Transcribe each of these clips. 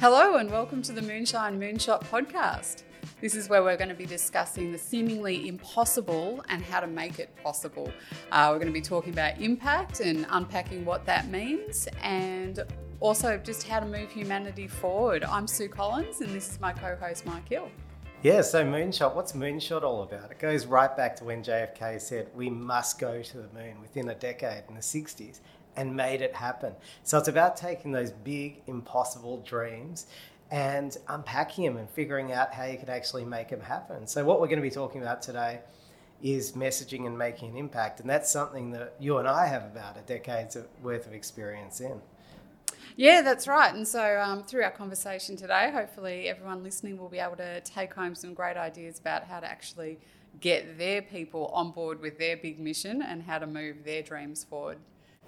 Hello, and welcome to the Moonshine Moonshot podcast. This is where we're going to be discussing the seemingly impossible and how to make it possible. Uh, we're going to be talking about impact and unpacking what that means, and also just how to move humanity forward. I'm Sue Collins, and this is my co host, Mike Hill. Yeah, so Moonshot, what's Moonshot all about? It goes right back to when JFK said we must go to the moon within a decade in the 60s and made it happen. So it's about taking those big, impossible dreams and unpacking them and figuring out how you can actually make them happen. So, what we're going to be talking about today is messaging and making an impact. And that's something that you and I have about a decade's worth of experience in. Yeah, that's right. And so, um, through our conversation today, hopefully everyone listening will be able to take home some great ideas about how to actually get their people on board with their big mission and how to move their dreams forward.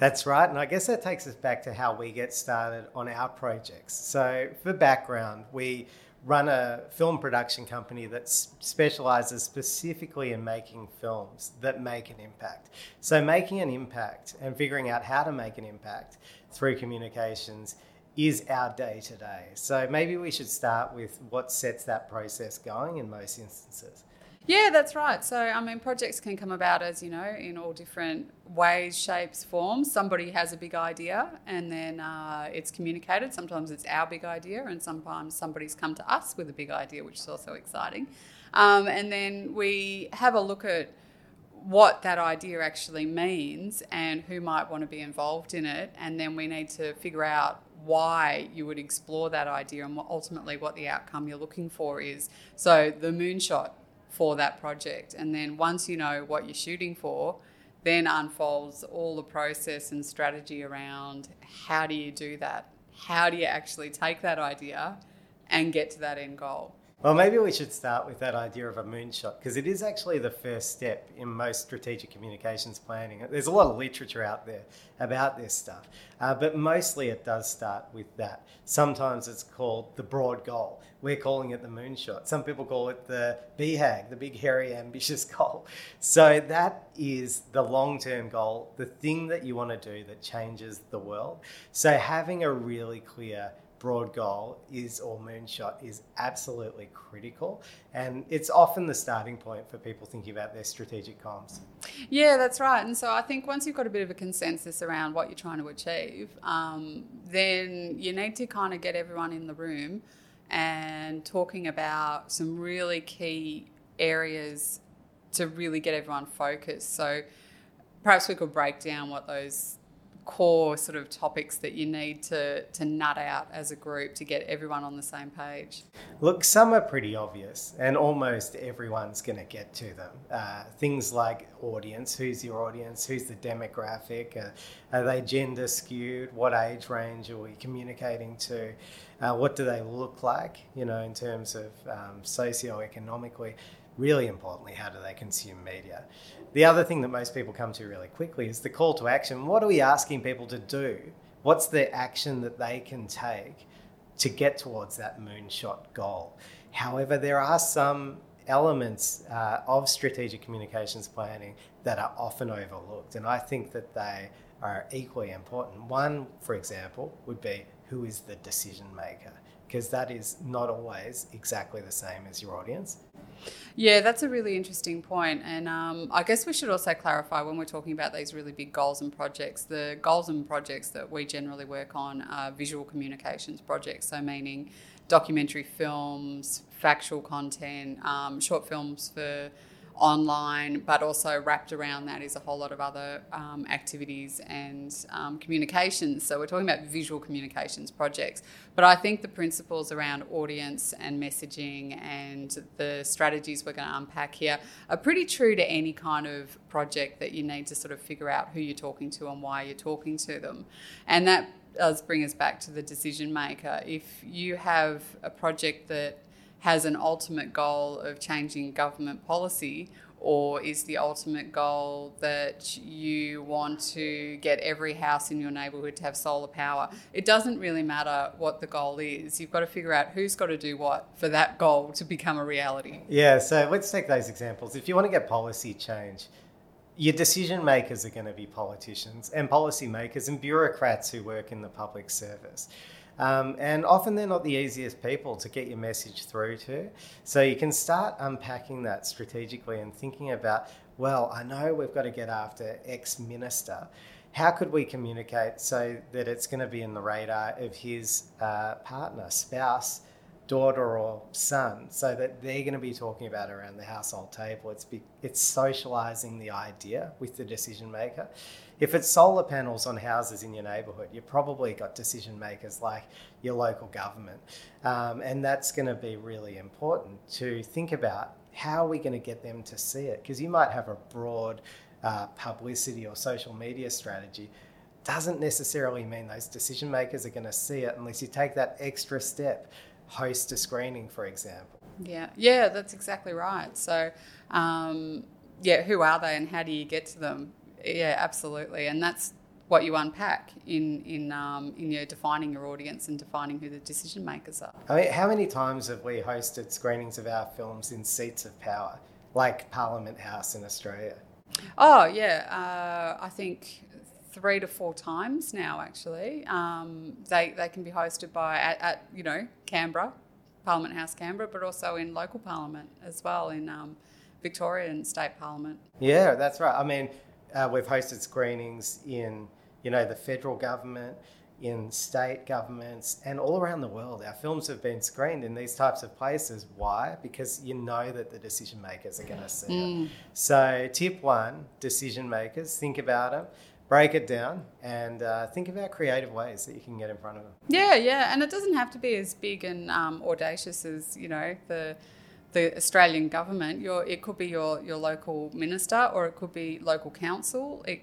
That's right. And I guess that takes us back to how we get started on our projects. So, for background, we run a film production company that specializes specifically in making films that make an impact. So, making an impact and figuring out how to make an impact through communications is our day to day. So, maybe we should start with what sets that process going in most instances. Yeah, that's right. So, I mean, projects can come about as you know in all different ways, shapes, forms. Somebody has a big idea and then uh, it's communicated. Sometimes it's our big idea, and sometimes somebody's come to us with a big idea, which is also exciting. Um, and then we have a look at what that idea actually means and who might want to be involved in it. And then we need to figure out why you would explore that idea and ultimately what the outcome you're looking for is. So, the moonshot for that project. And then once you know what you're shooting for, then unfolds all the process and strategy around how do you do that? How do you actually take that idea and get to that end goal? Well, maybe we should start with that idea of a moonshot because it is actually the first step in most strategic communications planning. There's a lot of literature out there about this stuff, uh, but mostly it does start with that. Sometimes it's called the broad goal. We're calling it the moonshot. Some people call it the BHAG, the big, hairy, ambitious goal. So that is the long term goal, the thing that you want to do that changes the world. So having a really clear broad goal is or moonshot is absolutely critical. And it's often the starting point for people thinking about their strategic comms. Yeah that's right. And so i think once you've got a bit of a consensus around what you're trying to achieve um, then you need to kind of get everyone in the room and talking about some really key areas to really get everyone focused. So perhaps we could break down what those core sort of topics that you need to, to nut out as a group to get everyone on the same page? Look, some are pretty obvious, and almost everyone's going to get to them. Uh, things like audience who's your audience? Who's the demographic? Uh, are they gender skewed? What age range are we communicating to? Uh, what do they look like, you know, in terms of um, socioeconomically? Really importantly, how do they consume media? The other thing that most people come to really quickly is the call to action. What are we asking people to do? What's the action that they can take to get towards that moonshot goal? However, there are some elements uh, of strategic communications planning that are often overlooked, and I think that they are equally important. One, for example, would be who is the decision maker, because that is not always exactly the same as your audience. Yeah, that's a really interesting point. And um, I guess we should also clarify when we're talking about these really big goals and projects, the goals and projects that we generally work on are visual communications projects. So, meaning documentary films, factual content, um, short films for online, but also wrapped around that is a whole lot of other um, activities and um, communications. So we're talking about visual communications projects. But I think the principles around audience and messaging and the strategies we're going to unpack here are pretty true to any kind of project that you need to sort of figure out who you're talking to and why you're talking to them. And that does bring us back to the decision maker. If you have a project that has an ultimate goal of changing government policy or is the ultimate goal that you want to get every house in your neighbourhood to have solar power? It doesn't really matter what the goal is. You've got to figure out who's got to do what for that goal to become a reality. Yeah, so let's take those examples. If you want to get policy change, your decision makers are going to be politicians and policymakers and bureaucrats who work in the public service. Um, and often they're not the easiest people to get your message through to. So you can start unpacking that strategically and thinking about, well, I know we've got to get after X minister. How could we communicate so that it's going to be in the radar of his uh, partner, spouse, daughter or son so that they're going to be talking about around the household table. It's, be, it's socializing the idea with the decision maker. If it's solar panels on houses in your neighborhood, you've probably got decision makers like your local government. Um, and that's going to be really important to think about how are we going to get them to see it? Because you might have a broad uh, publicity or social media strategy doesn't necessarily mean those decision makers are going to see it unless you take that extra step host a screening, for example. Yeah, yeah, that's exactly right. So, um, yeah, who are they and how do you get to them? Yeah, absolutely, and that's what you unpack in in um, in your defining your audience and defining who the decision makers are. I mean, how many times have we hosted screenings of our films in seats of power, like Parliament House in Australia? Oh yeah, uh, I think three to four times now. Actually, um, they they can be hosted by at, at, you know Canberra, Parliament House, Canberra, but also in local parliament as well in um, Victorian State Parliament. Yeah, that's right. I mean, uh, we've hosted screenings in you know the federal government. In state governments and all around the world, our films have been screened in these types of places. Why? Because you know that the decision makers are going to see mm. it. So, tip one decision makers, think about them break it down and uh, think about creative ways that you can get in front of them. Yeah, yeah, and it doesn't have to be as big and um, audacious as you know the the Australian government. Your it could be your your local minister or it could be local council. It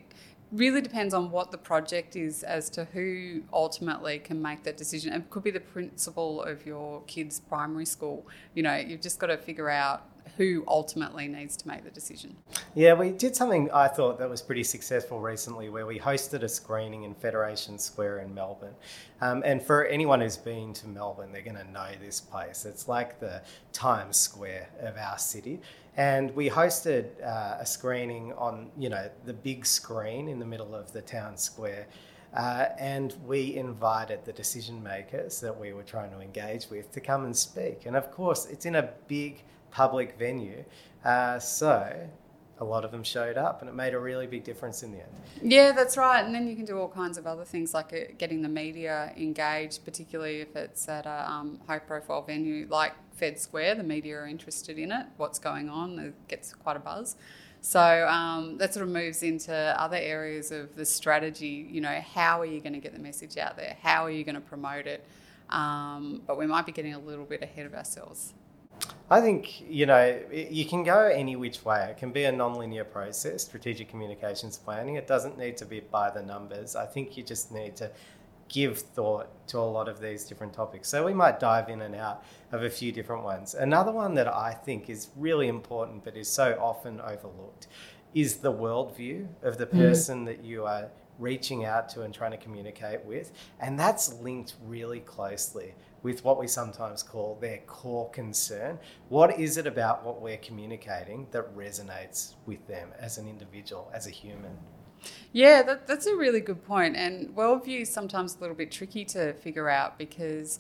really depends on what the project is as to who ultimately can make that decision. It could be the principal of your kid's primary school. You know, you've just got to figure out who ultimately needs to make the decision. Yeah, we did something I thought that was pretty successful recently where we hosted a screening in Federation Square in Melbourne. Um, and for anyone who's been to Melbourne, they're going to know this place. It's like the Times Square of our city. And we hosted uh, a screening on, you know, the big screen in the middle of the town square. Uh, and we invited the decision makers that we were trying to engage with to come and speak. And of course, it's in a big public venue. Uh, so a lot of them showed up and it made a really big difference in the end. Yeah, that's right. And then you can do all kinds of other things like uh, getting the media engaged, particularly if it's at a um, high profile venue like Fed Square. The media are interested in it, what's going on, it gets quite a buzz. So um, that sort of moves into other areas of the strategy. You know, how are you going to get the message out there? How are you going to promote it? Um, but we might be getting a little bit ahead of ourselves. I think, you know, you can go any which way. It can be a non-linear process, strategic communications planning. It doesn't need to be by the numbers. I think you just need to give thought to a lot of these different topics. So we might dive in and out of a few different ones. Another one that I think is really important but is so often overlooked is the worldview of the mm. person mm. that you are reaching out to and trying to communicate with. And that's linked really closely with what we sometimes call their core concern. What is it about what we're communicating that resonates with them as an individual, as a human? Yeah, that, that's a really good point. And worldview is sometimes a little bit tricky to figure out because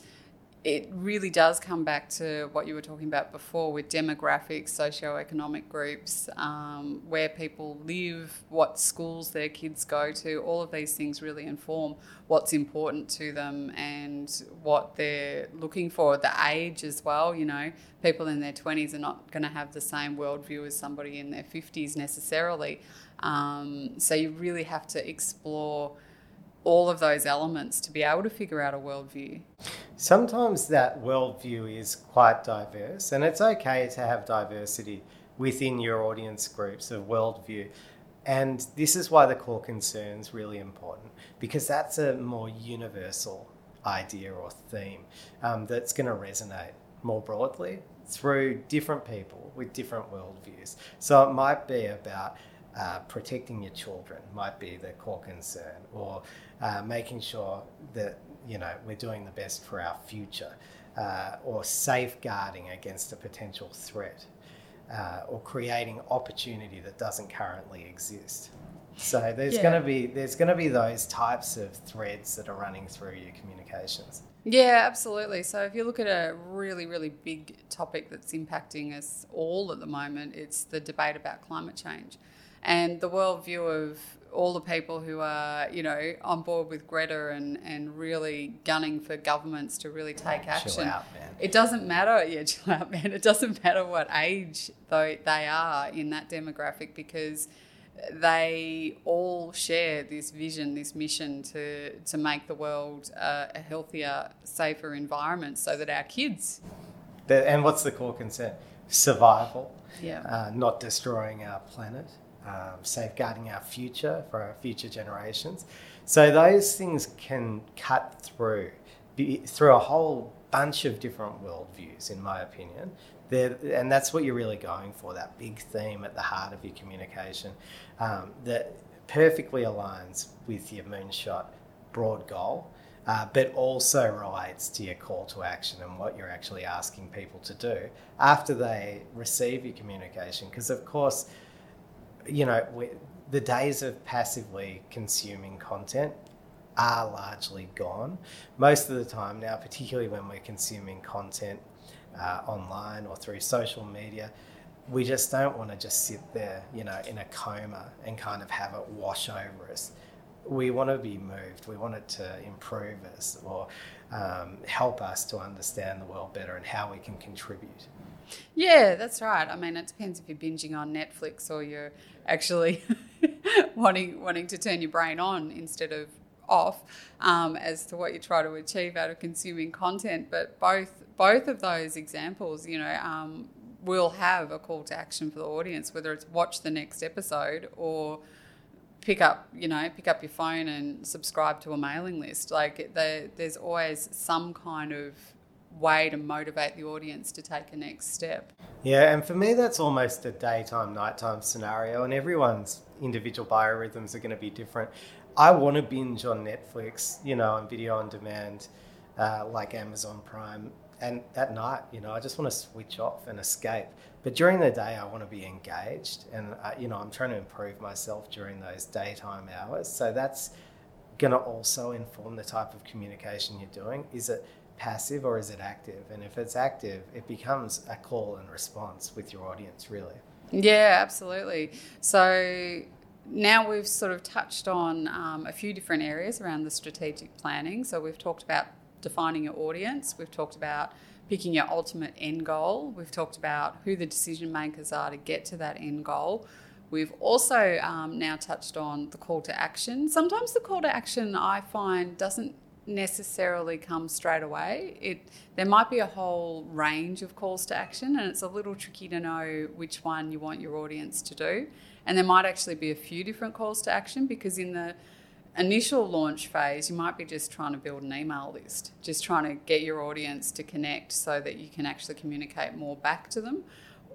it really does come back to what you were talking about before with demographics, socio-economic groups, um, where people live, what schools their kids go to. All of these things really inform what's important to them and what they're looking for. The age as well, you know, people in their 20s are not going to have the same worldview as somebody in their 50s necessarily. Um, so you really have to explore all of those elements to be able to figure out a worldview. Sometimes that worldview is quite diverse, and it's okay to have diversity within your audience groups of worldview. And this is why the core concern is really important because that's a more universal idea or theme um, that's going to resonate more broadly through different people with different worldviews. So it might be about uh, protecting your children might be the core concern, or uh, making sure that you know we're doing the best for our future, uh, or safeguarding against a potential threat, uh, or creating opportunity that doesn't currently exist. So there's yeah. going to be there's going to be those types of threads that are running through your communications. Yeah, absolutely. So if you look at a really, really big topic that's impacting us all at the moment, it's the debate about climate change. And the worldview of all the people who are, you know, on board with Greta and, and really gunning for governments to really take action. Out, it doesn't matter, yeah, chill out, man. It doesn't matter what age though they are in that demographic because they all share this vision, this mission to to make the world uh, a healthier, safer environment, so that our kids. The, and what's the core concern? Survival. Yeah. Uh, not destroying our planet, um, safeguarding our future for our future generations. So those things can cut through be, through a whole bunch of different worldviews, in my opinion. They're, and that's what you're really going for that big theme at the heart of your communication um, that perfectly aligns with your moonshot broad goal, uh, but also relates to your call to action and what you're actually asking people to do after they receive your communication. Because, of course, you know, the days of passively consuming content are largely gone. Most of the time now, particularly when we're consuming content uh, online or through social media, we just don't want to just sit there, you know, in a coma and kind of have it wash over us. We want to be moved. We want it to improve us or um, help us to understand the world better and how we can contribute. Yeah, that's right. I mean, it depends if you're binging on Netflix or you're actually wanting wanting to turn your brain on instead of off um, as to what you try to achieve out of consuming content. But both both of those examples, you know, um, will have a call to action for the audience, whether it's watch the next episode or pick up, you know, pick up your phone and subscribe to a mailing list. Like there's always some kind of way to motivate the audience to take a next step. Yeah, and for me, that's almost a daytime, nighttime scenario, and everyone's individual biorhythms are going to be different. I want to binge on Netflix, you know, on video on demand, uh, like Amazon Prime, and at night, you know, I just want to switch off and escape. But during the day, I want to be engaged, and uh, you know, I'm trying to improve myself during those daytime hours. So that's going to also inform the type of communication you're doing. Is it passive or is it active? And if it's active, it becomes a call and response with your audience, really. Yeah, absolutely. So now we've sort of touched on um, a few different areas around the strategic planning. So we've talked about defining your audience, we've talked about picking your ultimate end goal, we've talked about who the decision makers are to get to that end goal. We've also um, now touched on the call to action. Sometimes the call to action I find doesn't necessarily come straight away. It there might be a whole range of calls to action, and it's a little tricky to know which one you want your audience to do. And there might actually be a few different calls to action because in the initial launch phase, you might be just trying to build an email list, just trying to get your audience to connect so that you can actually communicate more back to them.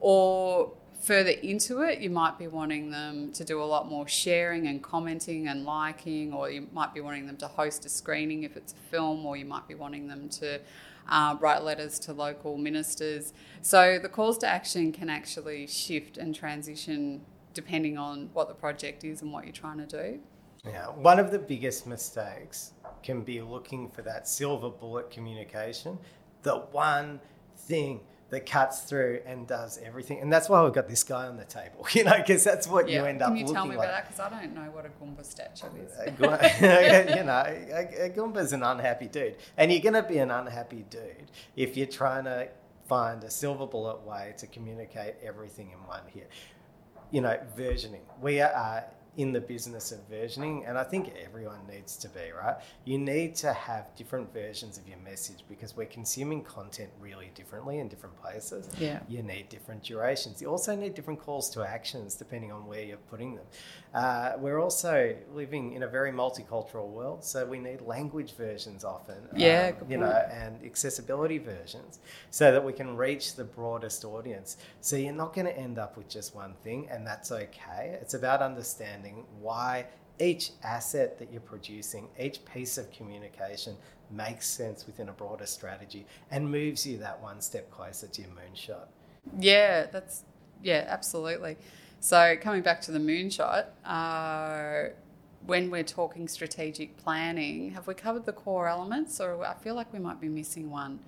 Or further into it, you might be wanting them to do a lot more sharing and commenting and liking, or you might be wanting them to host a screening if it's a film, or you might be wanting them to uh, write letters to local ministers. So the calls to action can actually shift and transition depending on what the project is and what you're trying to do. Yeah, one of the biggest mistakes can be looking for that silver bullet communication, the one thing that cuts through and does everything. And that's why we've got this guy on the table, you know, because that's what yeah. you end up Can you tell me like. about that? Because I don't know what a Goomba statue is. you know, a, a Goomba's an unhappy dude. And you're going to be an unhappy dude if you're trying to find a silver bullet way to communicate everything in one here. You know, versioning. We are uh, in the business of versioning, and I think everyone needs to be, right? You need to have different versions of your message because we're consuming content really differently in different places. Yeah. You need different durations. You also need different calls to actions depending on where you're putting them. Uh, we're also living in a very multicultural world, so we need language versions often. Yeah, um, you know, and accessibility versions so that we can reach the broadest audience. So you're not going to end up with just one thing, and that's okay. It's about understanding why each asset that you're producing, each piece of communication makes sense within a broader strategy and moves you that one step closer to your moonshot. Yeah, that's yeah, absolutely. So coming back to the moonshot, uh, when we're talking strategic planning, have we covered the core elements, or I feel like we might be missing one?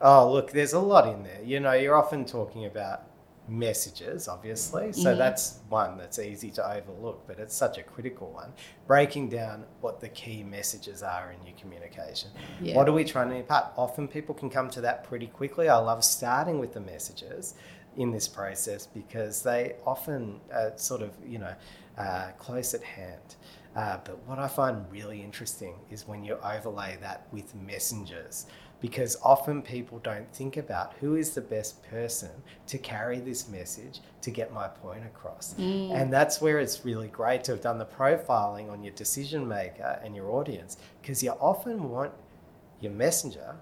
Oh, look, there's a lot in there. You know, you're often talking about messages, obviously. So Mhm. that's one that's easy to overlook, but it's such a critical one. Breaking down what the key messages are in your communication. Yeah. What are we trying to impart? Often people can come to that pretty quickly. I love starting with the messages in this process because they often are sort of, you know, uh, close at hand. Uh, but what I find really interesting is when you overlay that with messengers, because often people don't think about who is the best person to carry this message to get my point across. And that's where it's really great to have done the profiling on your decision maker and your audience, because you often want your messenger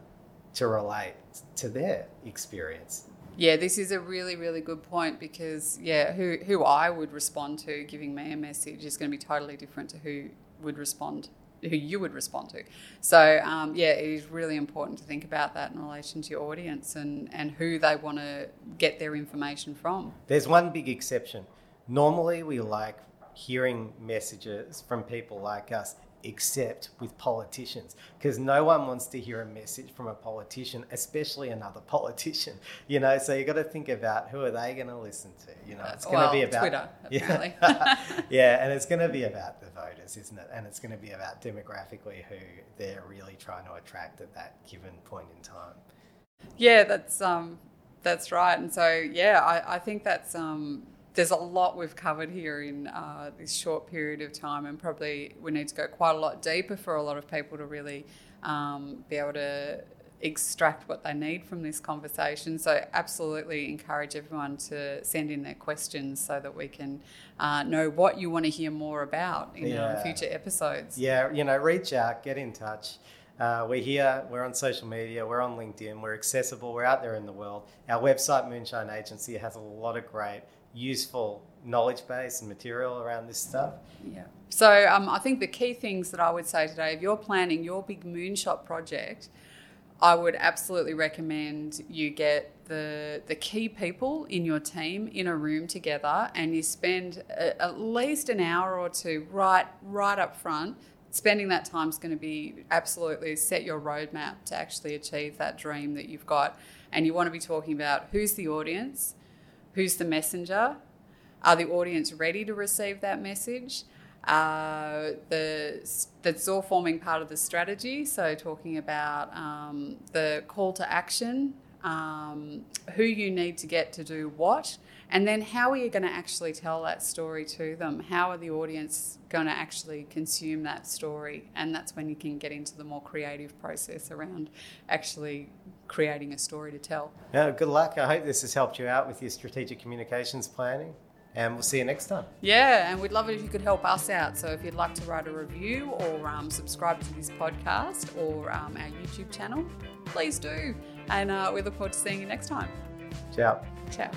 to relate to their experience. Yeah, this is a really, really good point because yeah, who who I would respond to giving me a message is going to be totally different to who would respond, who you would respond to. So um, yeah, it is really important to think about that in relation to your audience and and who they want to get their information from. There's one big exception. Normally, we like hearing messages from people like us, except with politicians, because no one wants to hear a message from a politician, especially another politician. You know, so you got to think about who are they going to listen to. You know, it's going to Well, be about Twitter, apparently. Yeah, yeah, and it's going to be about the voters, isn't it? And it's going to be about demographically who they're really trying to attract at that given point in time. Yeah, that's um, that's right. And so yeah, I, I think that's um, there's a lot we've covered here in uh, this short period of time, and probably we need to go quite a lot deeper for a lot of people to really um, be able to extract what they need from this conversation. So absolutely encourage everyone to send in their questions so that we can uh, know what you want to hear more about in Yeah. uh, future episodes. Yeah, you know, reach out, get in touch. Uh, we're here, we're on social media, we're on LinkedIn, we're accessible, we're out there in the world. Our website, Moonshine Agency, has a lot of great, useful knowledge base and material around this stuff. Yeah. So um, I think the key things that I would say today, if you're planning your big moonshot project, I would absolutely recommend you get the the key people in your team in a room together, and you spend a, at least an hour or two right right up front. Spending that time is going to be absolutely set your roadmap to actually achieve that dream that you've got, and you want to be talking about who's the audience, who's the messenger, are the audience ready to receive that message? Uh, the that's all forming part of the strategy. So talking about um, the call to action, um, who you need to get to do what, and then how are you going to actually tell that story to them? How are the audience going to actually consume that story? And that's when you can get into the more creative process around actually creating a story to tell. Yeah, good luck. I hope this has helped you out with your strategic communications planning, and we'll see you next time. Yeah, and we'd love it if you could help us out. So if you'd like to write a review or um, subscribe to this podcast or um, our YouTube channel, please do. And uh, we look forward to seeing you next time. Ciao. Ciao.